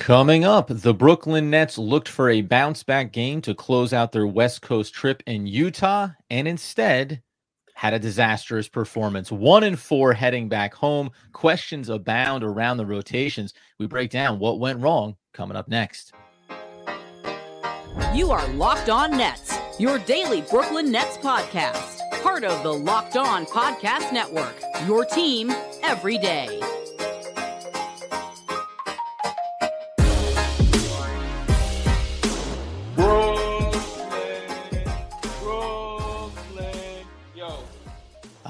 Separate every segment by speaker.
Speaker 1: Coming up, the Brooklyn Nets looked for a bounce back game to close out their West Coast trip in Utah and instead had a disastrous performance. One and four heading back home. Questions abound around the rotations. We break down what went wrong coming up next.
Speaker 2: You are Locked On Nets, your daily Brooklyn Nets podcast, part of the Locked On Podcast Network, your team every day.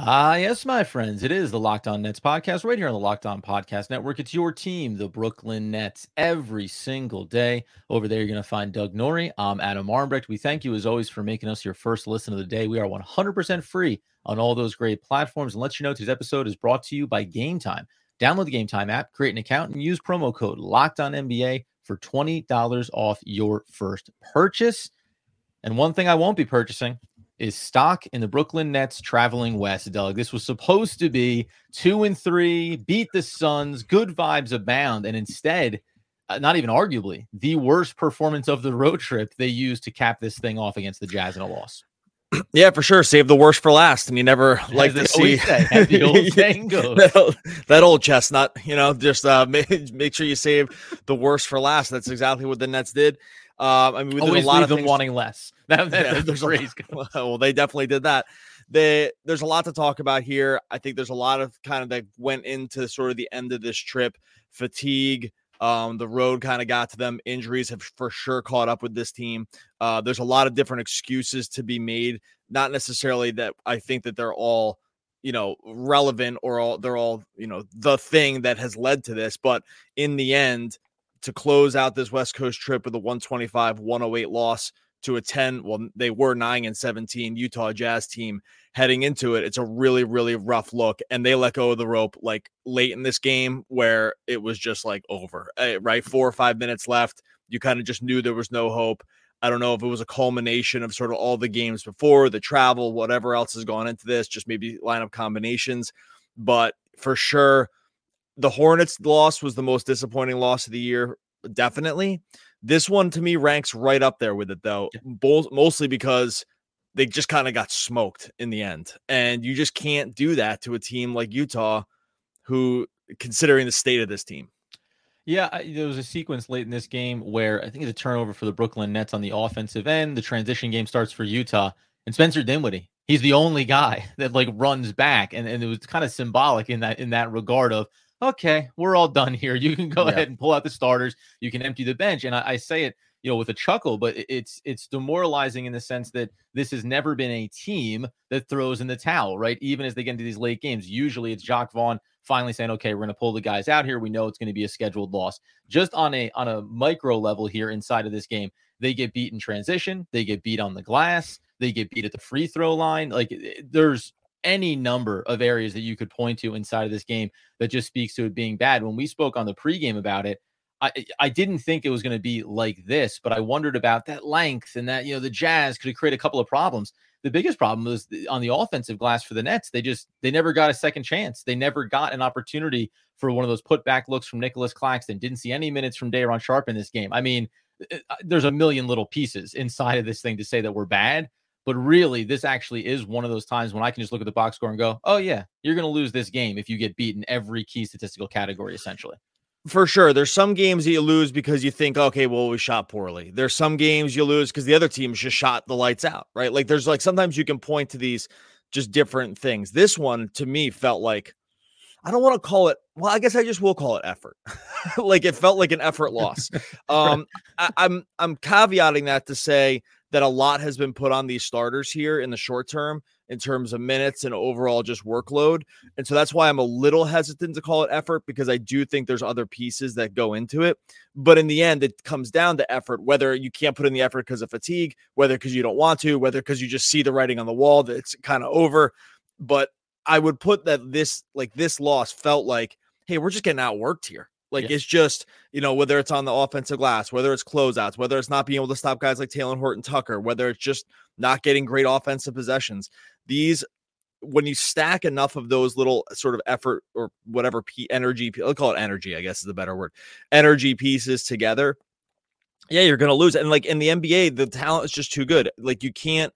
Speaker 1: Ah, yes, my friends. It is the Locked On Nets podcast right here on the Locked On Podcast Network. It's your team, the Brooklyn Nets, every single day. Over there, you're going to find Doug Norrie. I'm Adam Armbrecht. We thank you, as always, for making us your first listen of the day. We are 100% free on all those great platforms. And let you know today's episode is brought to you by Game Time. Download the Game Time app, create an account, and use promo code Locked On NBA for $20 off your first purchase. And one thing I won't be purchasing is stock in the Brooklyn Nets traveling west, Doug. This was supposed to be two and three, beat the Suns, good vibes abound. And instead, uh, not even arguably, the worst performance of the road trip they used to cap this thing off against the Jazz in a loss.
Speaker 3: Yeah, for sure. Save the worst for last, and you never As like to see
Speaker 1: say, the old saying goes.
Speaker 3: that, old, that, old, chestnut. You know, just uh, make, make sure you save the worst for last. That's exactly what the Nets did. Uh, I mean, we
Speaker 1: always
Speaker 3: a lot of
Speaker 1: them wanting less. That, that,
Speaker 3: yeah, there's a, well, they definitely did that. They, there's a lot to talk about here. I think there's a lot of kind of that went into sort of the end of this trip. Fatigue, um, the road kind of got to them. Injuries have for sure caught up with this team. Uh, there's a lot of different excuses to be made. Not necessarily that I think that they're all, you know, relevant or all they're all, you know, the thing that has led to this. But in the end, to close out this West Coast trip with a 125 108 loss to a 10 well they were 9 and 17 Utah Jazz team heading into it it's a really really rough look and they let go of the rope like late in this game where it was just like over eh, right 4 or 5 minutes left you kind of just knew there was no hope I don't know if it was a culmination of sort of all the games before the travel whatever else has gone into this just maybe lineup combinations but for sure the Hornets loss was the most disappointing loss of the year, definitely. This one to me ranks right up there with it, though, mostly because they just kind of got smoked in the end. And you just can't do that to a team like Utah, who, considering the state of this team.
Speaker 1: Yeah, I, there was a sequence late in this game where I think it's a turnover for the Brooklyn Nets on the offensive end. The transition game starts for Utah, and Spencer Dinwiddie, he's the only guy that like runs back, and, and it was kind of symbolic in that in that regard of okay, we're all done here. You can go yeah. ahead and pull out the starters. You can empty the bench. And I, I, say it, you know, with a chuckle, but it's it's demoralizing in the sense that this has never been a team that throws in the towel, right? Even as they get into these late games, usually it's Jacque Vaughn finally saying, "Okay, we're going to pull the guys out here. We know it's going to be a scheduled loss." Just on a on a micro level here inside of this game, they get beat in transition, they get beat on the glass, they get beat at the free throw line. Like eh, there's any number of areas that you could point to inside of this game that just speaks to it being bad. When we spoke on the pregame about it, I I didn't think it was going to be like this, but I wondered about that length and that you know the Jazz could create a couple of problems. The biggest problem was on the offensive glass for the Nets. They just they never got a second chance. They never got an opportunity for one of those putback looks from Nicholas Claxton. Didn't see any minutes from Day'Ron Sharpe in this game. I mean, uh, uh, there's a million little pieces inside of this thing to say that we're bad. But really, this actually is one of those times when I can just look at the box score and go, oh, yeah, you're going to lose this game if you get beaten every key statistical category, essentially.
Speaker 3: For sure. There's some games that you lose because you think, okay, well, we shot poorly. There's some games you lose because the other team just shot the lights out, right? Like there's like sometimes you can point to these just different things. This one to me felt like I don't want to call it. Well, I guess I just will call it effort. like it felt like an effort loss. Um, I, I'm I'm caveating that to say that a lot has been put on these starters here in the short term in terms of minutes and overall just workload. And so that's why I'm a little hesitant to call it effort because I do think there's other pieces that go into it. But in the end, it comes down to effort, whether you can't put in the effort because of fatigue, whether because you don't want to, whether because you just see the writing on the wall that it's kind of over. But I would put that this, like this loss felt like, hey, we're just getting outworked here. Like it's just, you know, whether it's on the offensive glass, whether it's closeouts, whether it's not being able to stop guys like Talen Horton Tucker, whether it's just not getting great offensive possessions. These when you stack enough of those little sort of effort or whatever p energy, I'll call it energy, I guess is the better word, energy pieces together, yeah, you're gonna lose. And like in the NBA, the talent is just too good. Like you can't.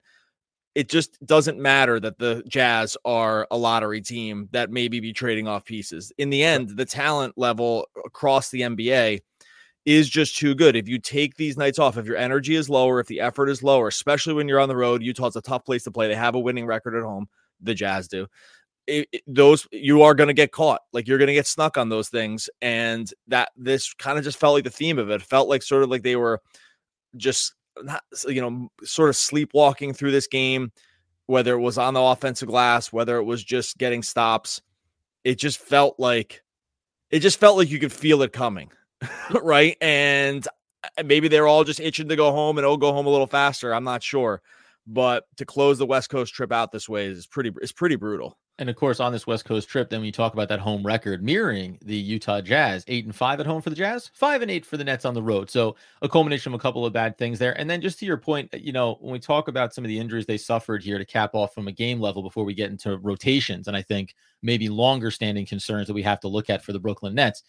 Speaker 3: It just doesn't matter that the Jazz are a lottery team that maybe be trading off pieces. In the end, the talent level across the NBA is just too good. If you take these nights off, if your energy is lower, if the effort is lower, especially when you're on the road, Utah's a tough place to play. They have a winning record at home. The Jazz do. It, it, those you are going to get caught like you're going to get snuck on those things and that this kind of just felt like the theme of it. it felt like sort of like they were just not you know sort of sleepwalking through this game whether it was on the offensive glass whether it was just getting stops it just felt like it just felt like you could feel it coming right? And maybe they're all just itching to go home and oh go home a little faster i'm not sure but to close the west coast trip out this way is pretty is pretty brutal
Speaker 1: and of course, on this West Coast trip, then we talk about that home record mirroring the Utah Jazz, eight and five at home for the Jazz, five and eight for the Nets on the road. So a culmination of a couple of bad things there. And then just to your point, you know, when we talk about some of the injuries they suffered here to cap off from a game level before we get into rotations, and I think maybe longer standing concerns that we have to look at for the Brooklyn Nets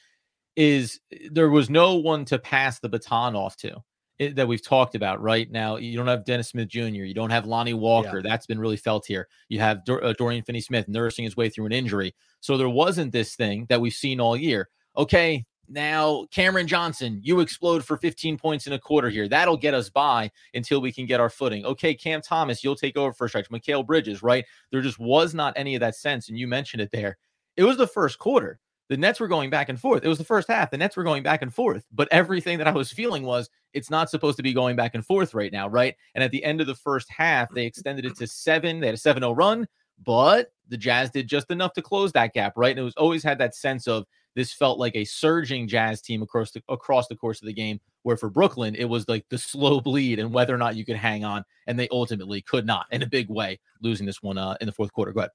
Speaker 1: is there was no one to pass the baton off to that we've talked about right now. You don't have Dennis Smith Jr. You don't have Lonnie Walker. Yeah. That's been really felt here. You have Dor- uh, Dorian Finney Smith nursing his way through an injury. So there wasn't this thing that we've seen all year. Okay, now Cameron Johnson, you explode for 15 points in a quarter here. That'll get us by until we can get our footing. Okay, Cam Thomas, you'll take over for a stretch. Mikal Bridges, right? There just was not any of that sense, and you mentioned it there. It was the first quarter the Nets were going back and forth. It was the first half. The Nets were going back and forth, but everything that I was feeling was it's not supposed to be going back and forth right now, right? And at the end of the first half, they extended it to seven. They had a 7 0 run, but the Jazz did just enough to close that gap, right? And it was always had that sense of this felt like a surging Jazz team across the across the course of the game. Where for Brooklyn, it was like the slow bleed and whether or not you could hang on, and they ultimately could not in a big way, losing this one uh, in the fourth quarter. Go ahead.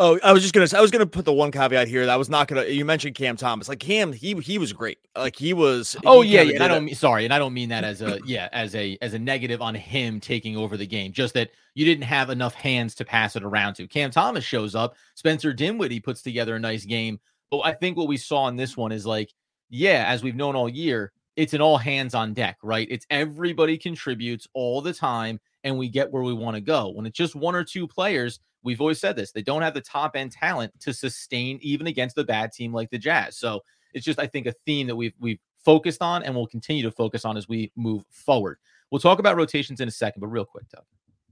Speaker 3: Oh, I was just gonna. I was gonna put the one caveat here. That I was not gonna. You mentioned Cam Thomas. Like Cam, he he was great. Like he was.
Speaker 1: Oh
Speaker 3: he
Speaker 1: yeah, yeah. And I don't. Mean, sorry, and I don't mean that as a yeah as a as a negative on him taking over the game. Just that you didn't have enough hands to pass it around to. Cam Thomas shows up. Spencer Dinwiddie puts together a nice game. But I think what we saw in this one is like, yeah, as we've known all year, it's an all hands on deck, right? It's everybody contributes all the time, and we get where we want to go. When it's just one or two players We've always said this. They don't have the top end talent to sustain even against a bad team like the Jazz. So it's just, I think, a theme that we've we've focused on and will continue to focus on as we move forward. We'll talk about rotations in a second, but real quick, Doug,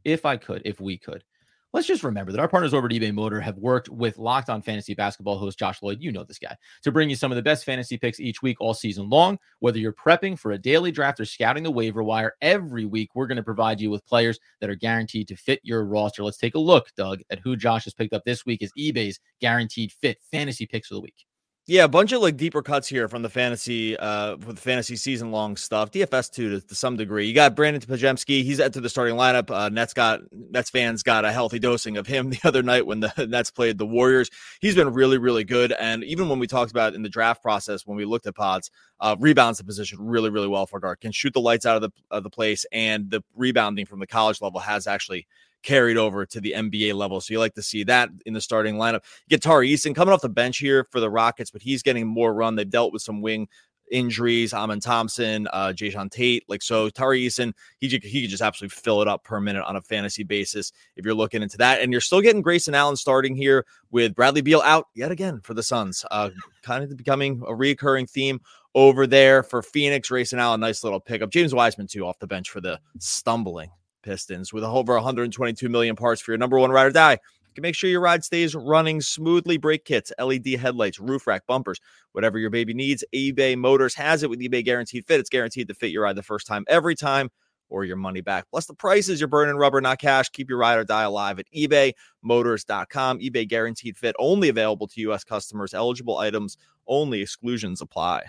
Speaker 1: if I could, if we could, let's just remember that our partners over at eBay Motor have worked with Locked On Fantasy Basketball host Josh Lloyd. You know this guy to bring you some of the best fantasy picks each week, all season long. Whether you're prepping for a daily draft or scouting the waiver wire, every week we're going to provide you with players that are guaranteed to fit your roster. Let's take a look, Doug, at who Josh has picked up this week as eBay's guaranteed fit fantasy picks of the week.
Speaker 3: Yeah, a bunch of like deeper cuts here from the fantasy uh with fantasy season long stuff. DFS too to, to some degree. You got Brandin Podziemski. He's entered the starting lineup. Uh, Nets got Nets fans got a healthy dosing of him the other night when the Nets played the Warriors. He's been really really good. And even when we talked about in the draft process when we looked at pods, uh, rebounds the position really really well for guard. Can shoot the lights out of the of the place, and the rebounding from the college level has actually carried over to the NBA level. So you like to see that in the starting lineup. Get Tari Eason coming off the bench here for the Rockets, but he's getting more run. They've dealt with some wing injuries, Amen Thompson, uh, Jae'Sean Tate. Like so, Tari Eason, he he could just absolutely fill it up per minute on a fantasy basis if you're looking into that. And you're still getting Grayson Allen starting here with Bradley Beal out yet again for the Suns. Uh, kind of becoming a recurring theme over there for Phoenix. Grayson Allen, nice little pickup. James Wiseman too off the bench for the stumbling Pistons with over 122 million parts for your number one ride or die. You can make sure your ride stays running smoothly. Brake kits, LED headlights, roof rack, bumpers, whatever your baby needs. eBay Motors has it with eBay Guaranteed Fit. It's guaranteed to fit your ride the first time, every time, or your money back. Plus, the prices you're burning rubber, not cash. Keep your ride or die alive at ebaymotors.com. eBay Guaranteed Fit only available to U.S. customers. Eligible items only. Exclusions apply.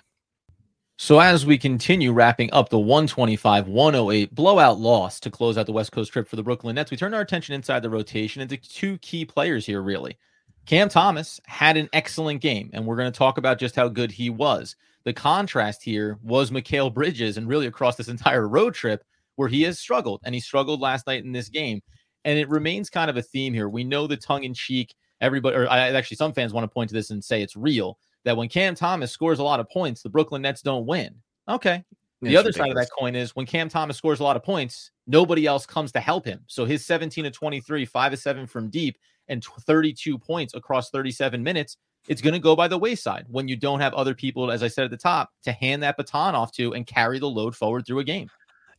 Speaker 1: So as we continue wrapping up the 125 108 blowout loss to close out the West Coast trip for the Brooklyn Nets, we turn our attention inside the rotation into two key players here, really. Cam Thomas had an excellent game, and we're going to talk about just how good he was. The contrast here was Mikal Bridges, and really across this entire road trip, where he has struggled, and he struggled last night in this game. And it remains kind of a theme here. We know the tongue in cheek, everybody, or I, actually, some fans want to point to this and say it's real that when Cam Thomas scores a lot of points, the Brooklyn Nets don't win. Okay. The other ridiculous. side of that coin is when Cam Thomas scores a lot of points, nobody else comes to help him. So his 17 to 23, 5 to 7 from deep, and 32 points across 37 minutes, it's going to go by the wayside when you don't have other people, as I said at the top, to hand that baton off to and carry the load forward through a game.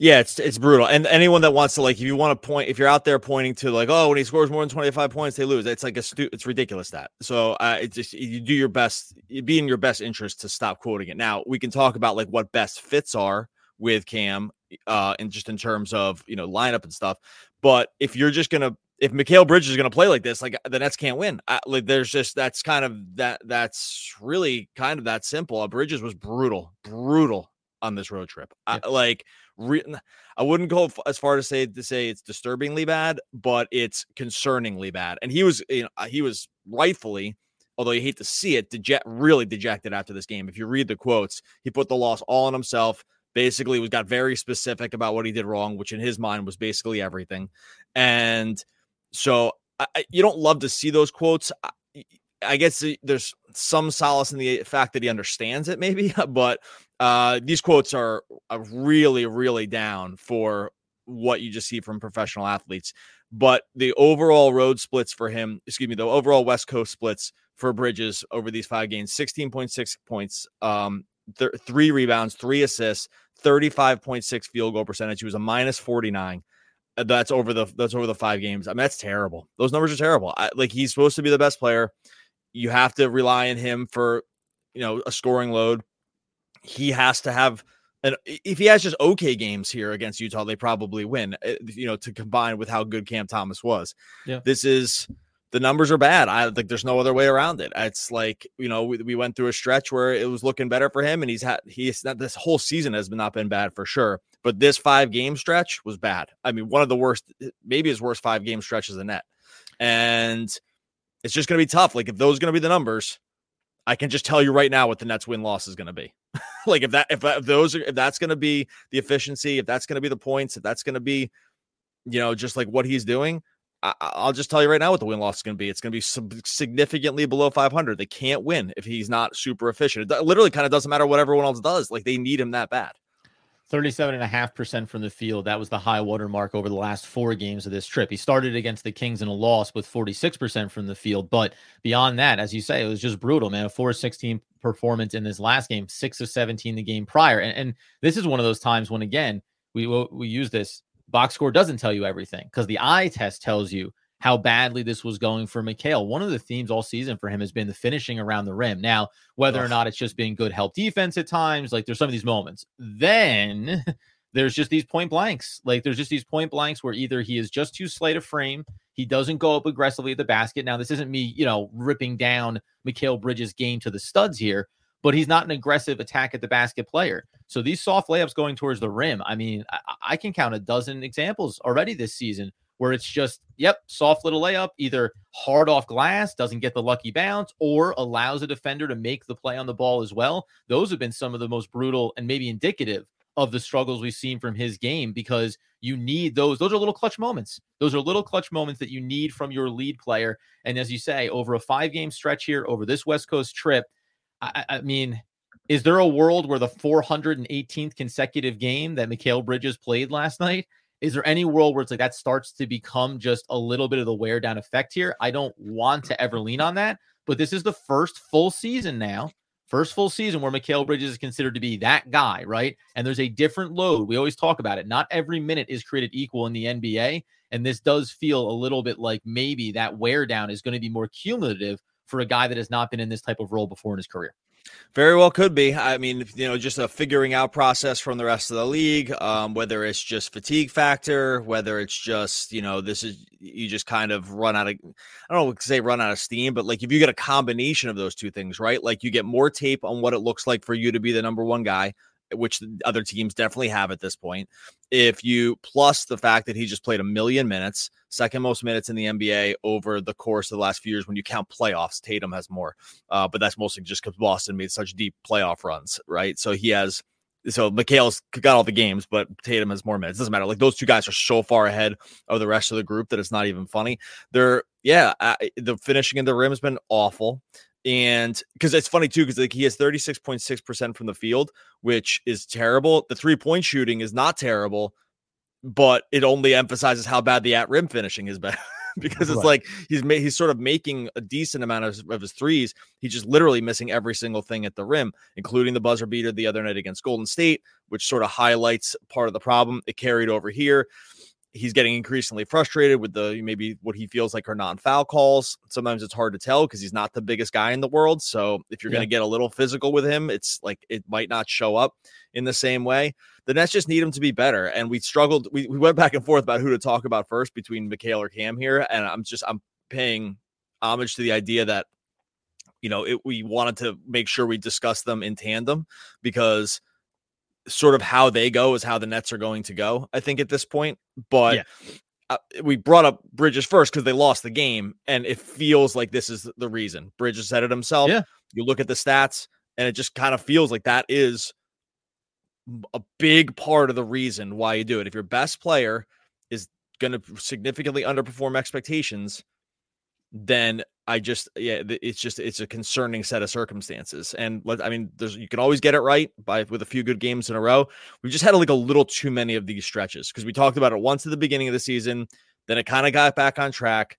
Speaker 3: Yeah, it's it's brutal. And anyone that wants to like, if you want to point, if you're out there pointing to like, oh, when he scores more than 25 points, they lose. It's like a stu- it's ridiculous that. So uh, it's just you do your best, you be in your best interest to stop quoting it. Now we can talk about like what best fits are with Cam, uh, and just in terms of you know lineup and stuff. But if you're just gonna if Mikal Bridges is going to play like this, like the Nets can't win. I, like there's just that's kind of that that's really kind of that simple. Uh, Bridges was brutal, brutal on this road trip. Yeah. I, like re- I wouldn't go as far to say to say it's disturbingly bad, but it's concerningly bad. And he was you know uh, he was rightfully, although you hate to see it, deject really dejected after this game. If you read the quotes, he put the loss all on himself basically was got very specific about what he did wrong, which in his mind was basically everything. And so I, you don't love to see those quotes. I, I guess uh, there's some solace in the uh, fact that he understands it, maybe, but uh, these quotes are, are really, really down for what you just see from professional athletes. But the overall road splits for him, excuse me, the overall West Coast splits for Bridges over these five games 16.6 points, um, th- three rebounds, three assists, 35.6 field goal percentage. He was a minus 49 uh, that's over the that's over the five games. I mean, that's terrible. Those numbers are terrible. I, like he's supposed to be the best player. You have to rely on him for you know a scoring load. He has to have and if he has just okay games here against Utah, they probably win. Eh, you know, to combine with how good Cam Thomas was.
Speaker 1: Yeah.
Speaker 3: This is the numbers are bad. I think there's no other way around it. It's like you know we, we went through a stretch where it was looking better for him, and he's had he's not this whole season has not been bad for sure. But this five game stretch was bad. I mean, one of the worst, maybe his worst five game stretches in net, and it's just going to be tough. Like if those are going to be the numbers, I can just tell you right now what the Nets win loss is going to be. like if that if, if those are if that's going to be the efficiency, if that's going to be the points, if that's going to be you know just like what he's doing I, will just tell you right now what the win loss is going to be. It's going to be significantly below 500. They can't win if he's not super efficient. It literally kind of doesn't matter what everyone else does. Like they need him that bad.
Speaker 1: 37.5% from the field. That was the high water mark over the last four games of this trip. He started against the Kings in a loss with 46% from the field. But beyond that, as you say, it was just brutal, man. A 4 16 performance in this last game, 6 of 17 the game prior. And, and this is one of those times when, again, we, we use this box score doesn't tell you everything because the eye test tells you how badly this was going for Mikal. One of the themes all season for him has been the finishing around the rim. Now, whether or not it's just being good help defense at times, like there's some of these moments. Then there's just these point blanks. Like there's just these point blanks where either he is just too slight of frame, he doesn't go up aggressively at the basket. Now, this isn't me, you know, ripping down Mikal Bridges' game to the studs here, but he's not an aggressive attack at the basket player. So these soft layups going towards the rim, I mean, I, I can count a dozen examples already this season where it's just, yep, soft little layup, either hard off glass, doesn't get the lucky bounce, or allows a defender to make the play on the ball as well. Those have been some of the most brutal and maybe indicative of the struggles we've seen from his game because you need those. Those are little clutch moments. Those are little clutch moments that you need from your lead player. And as you say, over a five game stretch here, over this West Coast trip, I, I mean, is there a world where the 418th consecutive game that Mikal Bridges played last night? Is there any world where it's like that starts to become just a little bit of the wear down effect here? I don't want to ever lean on that, but this is the first full season now, first full season where Mikal Bridges is considered to be that guy, right? And there's a different load. We always talk about it. Not every minute is created equal in the NBA. And this does feel a little bit like maybe that wear down is going to be more cumulative for a guy that has not been in this type of role before in his career.
Speaker 3: Very well, could be. I mean, you know, just a figuring out process from the rest of the league. Um, whether it's just fatigue factor, whether it's just you know, this is you just kind of run out of. I don't know, say run out of steam, but like if you get a combination of those two things, right? Like you get more tape on what it looks like for you to be the number one guy, which other teams definitely have at this point. If you plus the fact that he just played a million minutes, second most minutes in the NBA over the course of the last few years, when you count playoffs, Tatum has more, uh, but that's mostly just because Boston made such deep playoff runs, right? So he has so Mikal's got all the games, but Tatum has more minutes. Doesn't matter. Like those two guys are so far ahead of the rest of the group that it's not even funny. They're yeah, uh, the finishing in the rim has been awful. And because it's funny too, because like he has 36.6% from the field, which is terrible. The three point shooting is not terrible, but it only emphasizes how bad the at rim finishing has been. because it's right. like he's ma- he's sort of making a decent amount of, of his threes. He's just literally missing every single thing at the rim, including the buzzer beater the other night against Golden State, which sort of highlights part of the problem. It carried over here. He's getting increasingly frustrated with the maybe what he feels like are non-foul calls. Sometimes it's hard to tell because he's not the biggest guy in the world. So if you're yeah. going to get a little physical with him, it's like it might not show up in the same way the Nets just need him to be better. And we struggled. We, we went back and forth about who to talk about first between Mikal or Cam here. And I'm just I'm paying homage to the idea that you know it, we wanted to make sure we discuss them in tandem because sort of how they go is how the Nets are going to go. I think at this point, but. Yeah. Uh, we brought up Bridges first because they lost the game, and it feels like this is the reason. Bridges said it himself.
Speaker 1: Yeah.
Speaker 3: You look at the stats, and it just kind of feels like that is a big part of the reason why you do it. If your best player is going to significantly underperform expectations, then I just yeah, it's just it's a concerning set of circumstances. And let I mean, there's you can always get it right by with a few good games in a row. We just had like a little too many of these stretches because we talked about it once at the beginning of the season, then it kind of got back on track.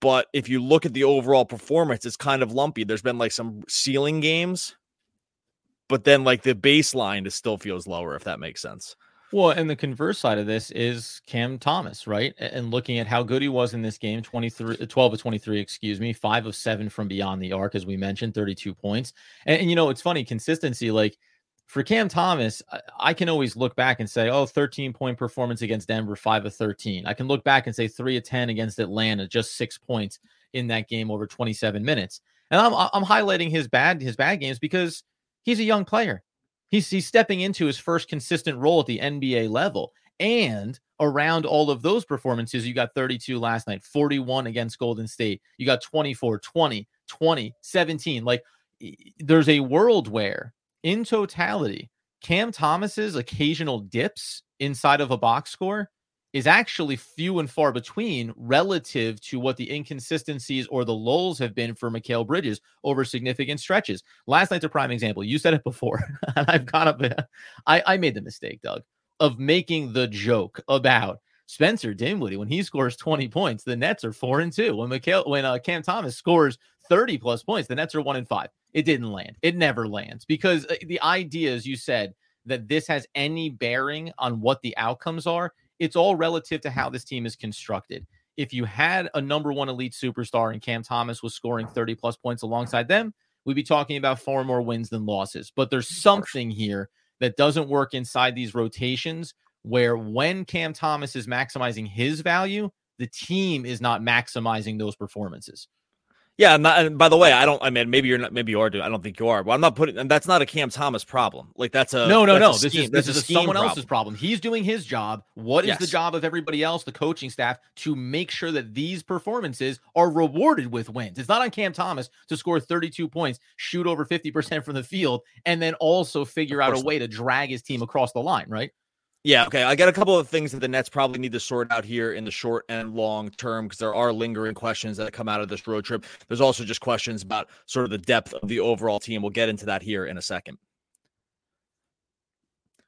Speaker 3: But if you look at the overall performance, it's kind of lumpy. There's been like some ceiling games but then like the baseline still feels lower if that makes sense.
Speaker 1: Well, and the converse side of this is Cam Thomas, right? And looking at how good he was in this game 23 uh, 12 of 23, excuse me, 5 of 7 from beyond the arc as we mentioned, 32 points. And, and you know, it's funny, consistency like for Cam Thomas, I can always look back and say, oh, 13 point performance against Denver, 5 of 13. I can look back and say 3 of 10 against Atlanta, just 6 points in that game over 27 minutes. And I'm I'm highlighting his bad his bad games because He's a young player. He's he's stepping into his first consistent role at the NBA level. And around all of those performances, you got 32 last night, 41 against Golden State. You got 24, 20, 20, 17. Like there's a world where in totality, Cam Thomas's occasional dips inside of a box score is actually few and far between relative to what the inconsistencies or the lulls have been for Mikal Bridges over significant stretches. Last night's a prime example. You said it before, and I've got up. I, I made the mistake, Doug, of making the joke about Spencer Dinwiddie when he scores 20 points. The Nets are four and two. When Mikal, when uh, Cam Thomas scores 30 plus points, the Nets are one and five. It didn't land. It never lands because uh, the idea, as you said, that this has any bearing on what the outcomes are it's all relative to how this team is constructed. If you had a number one elite superstar and Cam Thomas was scoring 30 plus points alongside them, we'd be talking about far more wins than losses. But there's something here that doesn't work inside these rotations where when Cam Thomas is maximizing his value, the team is not maximizing those performances.
Speaker 3: Yeah, not, and by the way, I don't. I mean, maybe you're not. Maybe you are. Doing, I don't think you are. But I'm not putting. And that's not a Cam Thomas problem. Like that's a
Speaker 1: no, no, no.
Speaker 3: This
Speaker 1: is this is someone problem. else's problem. He's doing his job. What is yes. the job of everybody else, the coaching staff, to make sure that these performances are rewarded with wins? It's not on Cam Thomas to score 32 points, shoot over 50 percent from the field, and then also figure out a way to drag his team across the line. Right.
Speaker 3: Yeah, okay. I got a couple of things that the Nets probably need to sort out here in the short and long term because there are lingering questions that come out of this road trip. There's also just questions about sort of the depth of the overall team. We'll get into that here in a second.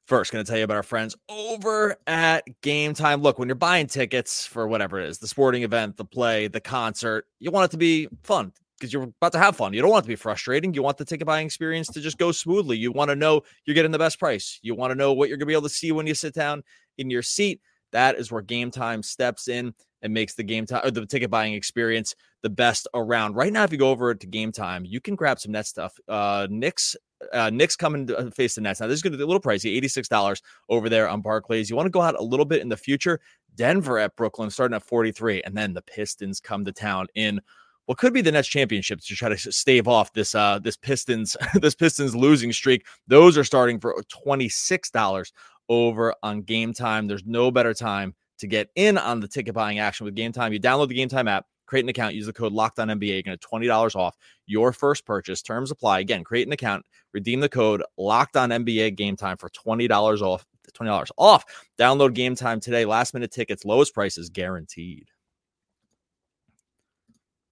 Speaker 3: First, going to tell you about our friends over at Game Time. Look, when you're buying tickets for whatever it is, the sporting event, the play, the concert, you want it to be fun because you're about to have fun. You don't want to be frustrating. You want the ticket buying experience to just go smoothly. You want to know you're getting the best price. You want to know what you're going to be able to see when you sit down in your seat. That is where Game Time steps in and makes the game time or the ticket buying experience the best around. Right now, if you go over to Game Time, you can grab some net stuff. Uh, Knicks, uh, Knicks coming to uh, face the Nets. Now, this is going to be a little pricey, $86 over there on Barclays. You want to go out a little bit in the future. Denver at Brooklyn starting at 43, and then the Pistons come to town in what could be the next championship to try to stave off this uh this Pistons this Pistons losing streak. Those are starting for twenty six dollars over on Game Time. There's no better time to get in on the ticket buying action with Game Time. You download the Game Time app, Create an account, use the code Locked On NBA. You're going to twenty dollars off your first purchase. Terms apply. Again, create an account, redeem the code Locked On NBA Game Time for twenty dollars off. Twenty dollars off. Download Game Time today. Last minute tickets, lowest prices guaranteed.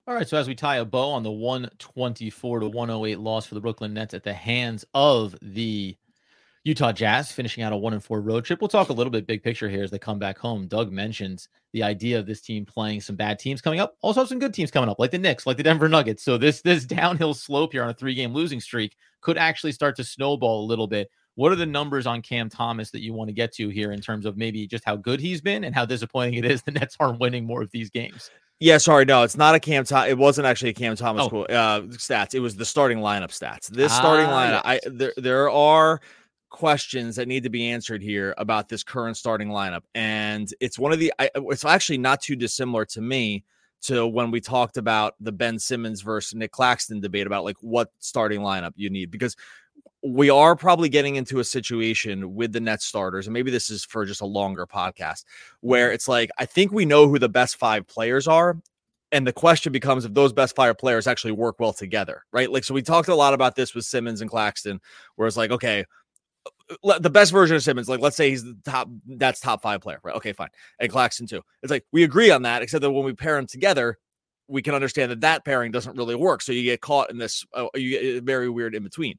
Speaker 1: All right, so as we tie a bow on the 124 to 108 loss for the Brooklyn Nets at the hands of the Utah Jazz, finishing out a one and four road trip. We'll talk a little bit big picture here as they come back home. Doug mentions the idea of this team playing some bad teams coming up, also some good teams coming up, like the Knicks, like the Denver Nuggets. So this this downhill slope here on a three game losing streak could actually start to snowball a little bit. What are the numbers on Cam Thomas that you want to get to here in terms of maybe just how good he's been and how disappointing it is the Nets aren't winning more of these games?
Speaker 3: Yeah, sorry, no, it's not a Cam. Thomas. it wasn't actually a Cam Thomas
Speaker 1: Oh.
Speaker 3: uh, stats. It was the starting lineup stats. This starting
Speaker 1: Ah,
Speaker 3: lineup, I there there are questions that need to be answered here about this current starting lineup, and it's one of the. I, it's actually not too dissimilar to me to when we talked about the Ben Simmons versus Nick Claxton debate about like what starting lineup you need because we are probably getting into a situation with the net starters, and maybe this is for just a longer podcast where it's like I think we know who the best five players are. And the question becomes if those best five players actually work well together, right? Like, so we talked a lot about this with Simmons and Claxton, where it's like, okay, uh, uh, the best version of Simmons, like, let's say he's the top, that's top five player, right? Okay, fine. And Claxton too. It's like we agree on that, except that when we pair them together, we can understand that that pairing doesn't really work. So you get caught in this, uh, you get uh, very weird in between.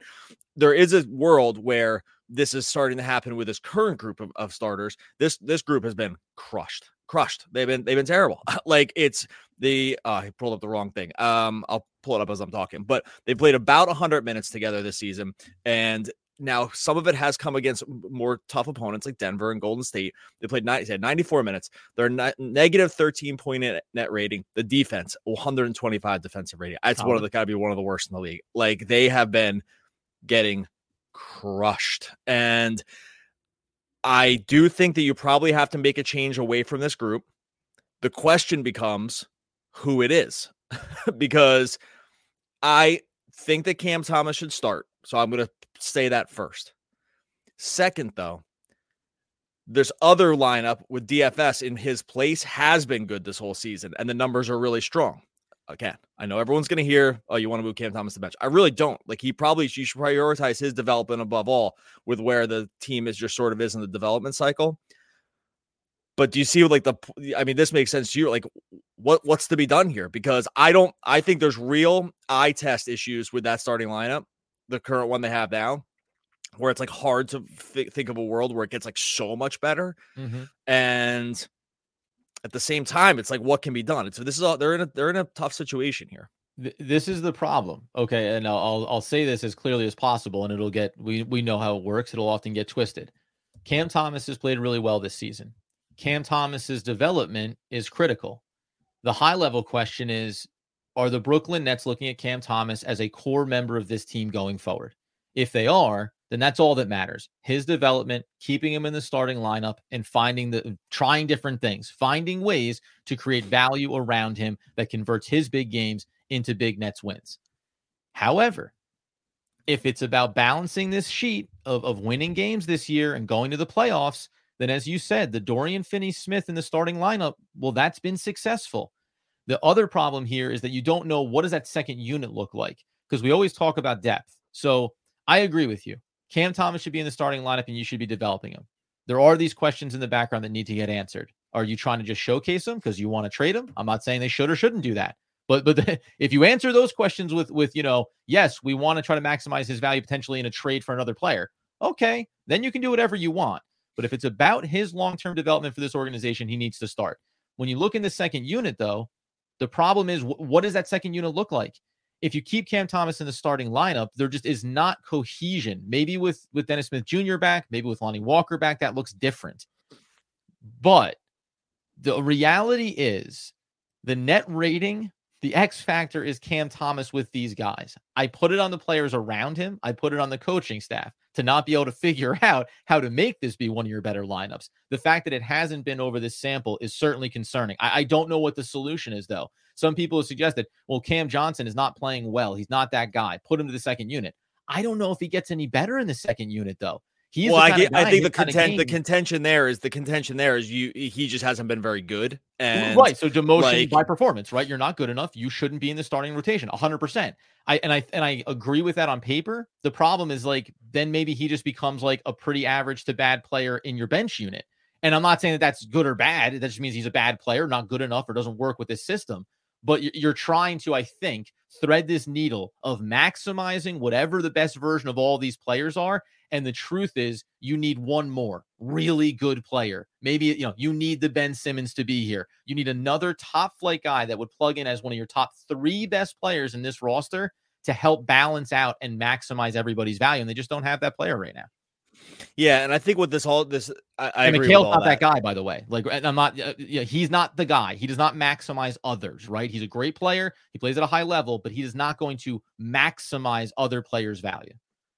Speaker 3: There is a world where this is starting to happen with this current group of, of starters. This this group has been crushed, crushed. They've been they've been terrible. like it's the uh, I pulled up the wrong thing. Um, I'll pull it up as I'm talking. But they played about 100 minutes together this season, and now some of it has come against more tough opponents like Denver and Golden State. They played 90, they had 94 minutes. They're negative 13 point net, net rating. The defense 125 defensive rating. It's one of the got to be one of the worst in the league. Like they have been getting crushed. And I do think that you probably have to make a change away from this group. The question becomes who it is because I think that Cam Thomas should start. So I'm going to say that first. Second, though, there's other lineup with DFS in his place has been good this whole season, and the numbers are really strong. Again, I know everyone's going to hear, "Oh, you want to move Cam Thomas to the bench." I really don't. Like he probably you should prioritize his development above all, with where the team is just sort of is in the development cycle. But do you see like the? I mean, this makes sense to you. Like, what what's to be done here? Because I don't. I think there's real eye test issues with that starting lineup, the current one they have now, where it's like hard to thi- think of a world where it gets like so much better mm-hmm. and at the same time it's like what can be done so this is all they're in a they're in a tough situation here
Speaker 1: this is the problem. Okay, and I'll I'll say this as clearly as possible, and it'll get we we know how it works. It'll often get twisted. Cam Thomas has played really well this season. Cam Thomas's development is critical. The high level question is: Are the Brooklyn Nets looking at Cam Thomas as a core member of this team going forward? If they are, then that's all that matters. His development, keeping him in the starting lineup, and finding the trying different things, finding ways to create value around him that converts his big games into big Nets wins. However, if it's about balancing this sheet of, of winning games this year and going to the playoffs, then as you said, the Dorian Finney Smith in the starting lineup, well, that's been successful. The other problem here is that you don't know what does that second unit look like because we always talk about depth. So I agree with you. Cam Thomas should be in the starting lineup and you should be developing him. There are these questions in the background that need to get answered. Are you trying to just showcase him because you want to trade him? I'm not saying they should or shouldn't do that. But but the, if you answer those questions with with you know yes we want to try to maximize his value potentially in a trade for another player, okay, then you can do whatever you want. But if it's about his long term development for this organization, he needs to start. When you look in the second unit, though, the problem is wh- what does that second unit look like? If you keep Cam Thomas in the starting lineup, there just is not cohesion. Maybe with with Dennis Smith Jr. back, maybe with Lonnie Walker back, that looks different. But the reality is the net rating the X factor is Cam Thomas with these guys. I put it on the players around him. I put it on the coaching staff to not be able to figure out how to make this be one of your better lineups. The fact that it hasn't been over this sample is certainly concerning. I, I don't know what the solution is, though. Some people have suggested, well, Cam Johnson is not playing well. He's not that guy. Put him to the second unit. I don't know if he gets any better in the second unit, though.
Speaker 3: Well, I, get, I think the
Speaker 1: his kind of
Speaker 3: content the contention there is the contention there is you he just hasn't been very good and
Speaker 1: right. So demotion
Speaker 3: like-
Speaker 1: by performance, right? You're not good enough. You shouldn't be in the starting rotation. hundred percent. I and I and I agree with that on paper. The problem is like then maybe he just becomes like a pretty average to bad player in your bench unit. And I'm not saying that that's good or bad. That just means he's a bad player, not good enough, or doesn't work with this system. But you're trying to, I think, thread this needle of maximizing whatever the best version of all these players are. And the truth is, you need one more really good player. Maybe you know you need the Ben Simmons to be here. You need another top flight guy that would plug in as one of your top three best players in this roster to help balance out and maximize everybody's value. And they just don't have that player right now.
Speaker 3: Yeah and I think with this all this I, I
Speaker 1: and
Speaker 3: agree
Speaker 1: Mikal's
Speaker 3: with all
Speaker 1: not that. guy, by the way. Like, I'm not. Uh, yeah, he's not the guy. He does not maximize others. Right? He's a great player. He plays at a high level, but he is not going to maximize other players' value.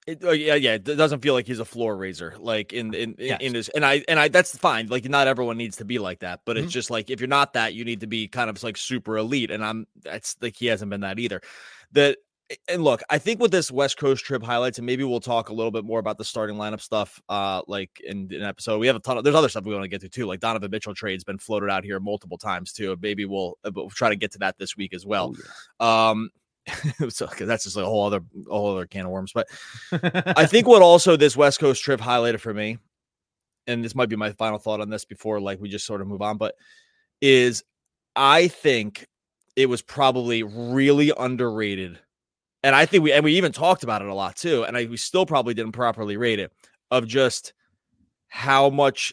Speaker 3: It, oh, yeah, yeah. It doesn't feel like he's a floor raiser, like in in in,
Speaker 1: Yes.
Speaker 3: in his. And I and I that's fine. Like not everyone needs to be like that, but it's just like if you're not that, you need to be kind of like super elite. And I'm that's like he hasn't been that either. That and look, I think with this West Coast trip highlights, and maybe we'll talk a little bit more about the starting lineup stuff. Uh, like in an episode, we have a ton of there's other stuff we want to get to too. Like Donovan Mitchell trade's been floated out here multiple times too. Maybe we'll, uh, we'll try to get to that this week as well. Um, so that's just like a whole other a whole other can of worms. But I think what also this West Coast trip highlighted for me, and this might be my final thought on this before like we just sort of move on, but is I think it was probably really underrated. And I think we and we even talked about it a lot too. And I we still probably didn't properly rate it of just how much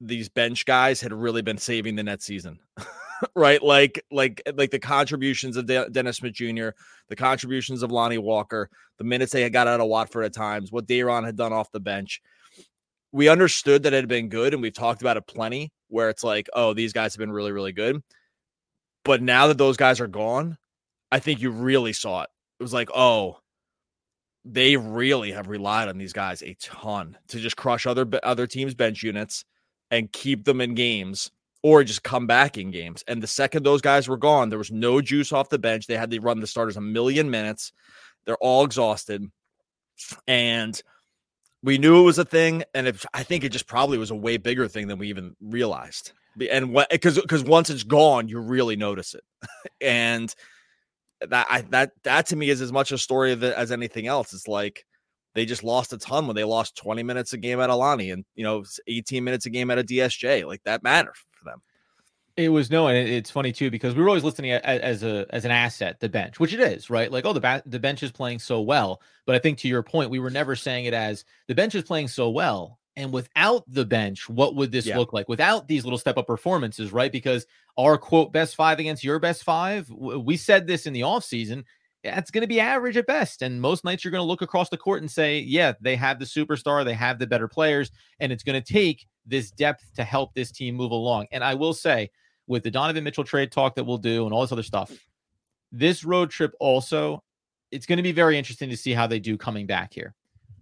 Speaker 3: these bench guys had really been saving the net season. right? Like like like the contributions of De- Dennis Smith Jr., the contributions of Lonnie Walker, the minutes they had got out of Watford at times, what Day'Ron had done off the bench. We understood that it had been good, and we've talked about it plenty. Where it's like, oh, these guys have been really, really good. But now that those guys are gone, I think you really saw it. It was like, oh, they really have relied on these guys a ton to just crush other other teams' bench units and keep them in games or just come back in games. And the second those guys were gone, there was no juice off the bench. They had to run the starters a million minutes. They're all exhausted. And we knew it was a thing. And it, I think it just probably was a way bigger thing than we even realized. And what because because once it's gone, you really notice it. and that I that that to me is as much a story of it as anything else. It's like they just lost a ton when they lost 20 minutes a game at a Lonnie and you know 18 minutes a game at a DSJ. Like that mattered for them.
Speaker 1: It was no, and it's funny too because we were always listening as a as an asset, the bench, which it is, right? Like, oh, the ba- the bench is playing so well, but I think to your point, we were never saying it as the bench is playing so well, and without the bench, what would this
Speaker 3: Yeah.
Speaker 1: look like? Without these little step up performances, right? Because our quote best five against your best five, we said this in the offseason, It's going to be average at best, and most nights you're going to look across the court and say, yeah, they have the superstar, they have the better players, and it's going to take this depth to help this team move along. And I will say with the Donovan Mitchell trade talk that we'll do and all this other stuff. This road trip also, it's going to be very interesting to see how they do coming back here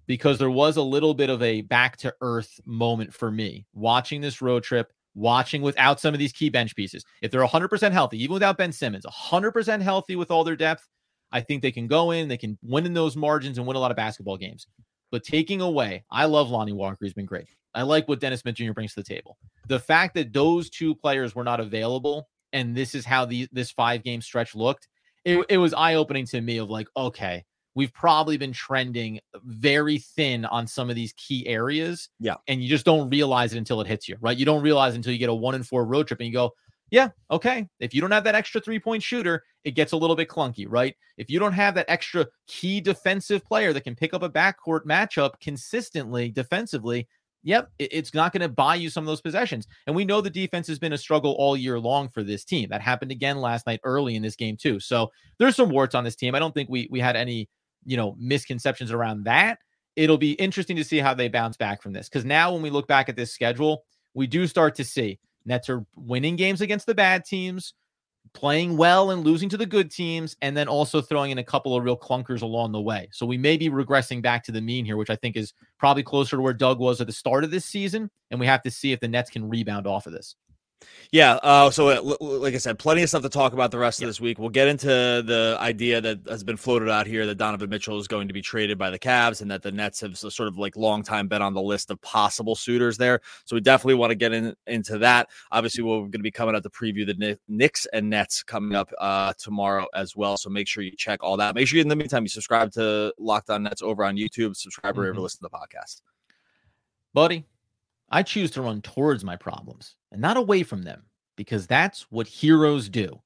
Speaker 1: because there was a little bit of a back to earth moment for me watching this road trip, watching without some of these key bench pieces. If they're 100% healthy, even without Ben Simmons, 100% healthy with all their depth, I think they can go in, they can win in those margins and win a lot of basketball games. But taking away, I love Lonnie Walker. He's been great. I like what Dennis Smith Jr. brings to the table. The fact that those two players were not available, and this is how the this five game stretch looked, it, it was eye opening to me. Of like, okay, we've probably been trending very thin on some of these key areas.
Speaker 3: Yeah.
Speaker 1: and you just don't realize it until it hits you, right? You don't realize until you get a one and four road trip, and you go, yeah, okay. If you don't have that extra three point shooter, it gets a little bit clunky, right? If you don't have that extra key defensive player that can pick up a backcourt matchup consistently defensively, yep, it's not going to buy you some of those possessions. And we know the defense has been a struggle all year long for this team. That happened again last night early in this game too. So there's some warts on this team. I don't think we we had any, you know, misconceptions around that. It'll be interesting to see how they bounce back from this because now when we look back at this schedule, we do start to see Nets are winning games against the bad teams, playing well and losing to the good teams, and then also throwing in a couple of real clunkers along the way. So we may be regressing back to the mean here, which I think is probably closer to where Doug was at the start of this season. And we have to see if the Nets can rebound off of this.
Speaker 3: Yeah. Uh, so, uh, like I said, plenty of stuff to talk about the rest of this week. We'll get into the idea that has been floated out here that Donovan Mitchell is going to be traded by the Cavs and that the Nets have sort of like long time been on the list of possible suitors there. So, we definitely want to get in, into that. Obviously, we're going to be coming out to preview the Knicks and Nets coming up uh, tomorrow as well. So, make sure you check all that. Make sure in the meantime you subscribe to Locked On Nets over on YouTube, subscribe or mm-hmm. ever listen to the podcast.
Speaker 1: Buddy, I choose to run towards my problems and not away from them because that's what heroes do.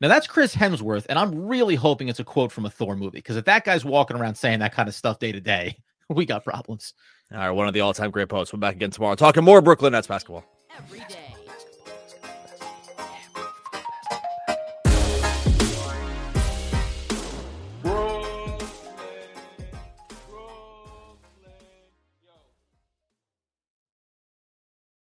Speaker 1: Now, that's Chris Hemsworth, and I'm really hoping it's a quote from a Thor movie because if that guy's walking around saying that kind of stuff day to day, we got problems.
Speaker 3: All right, one of the all time great posts. We'll be back again tomorrow talking more Brooklyn Nets basketball. Every day.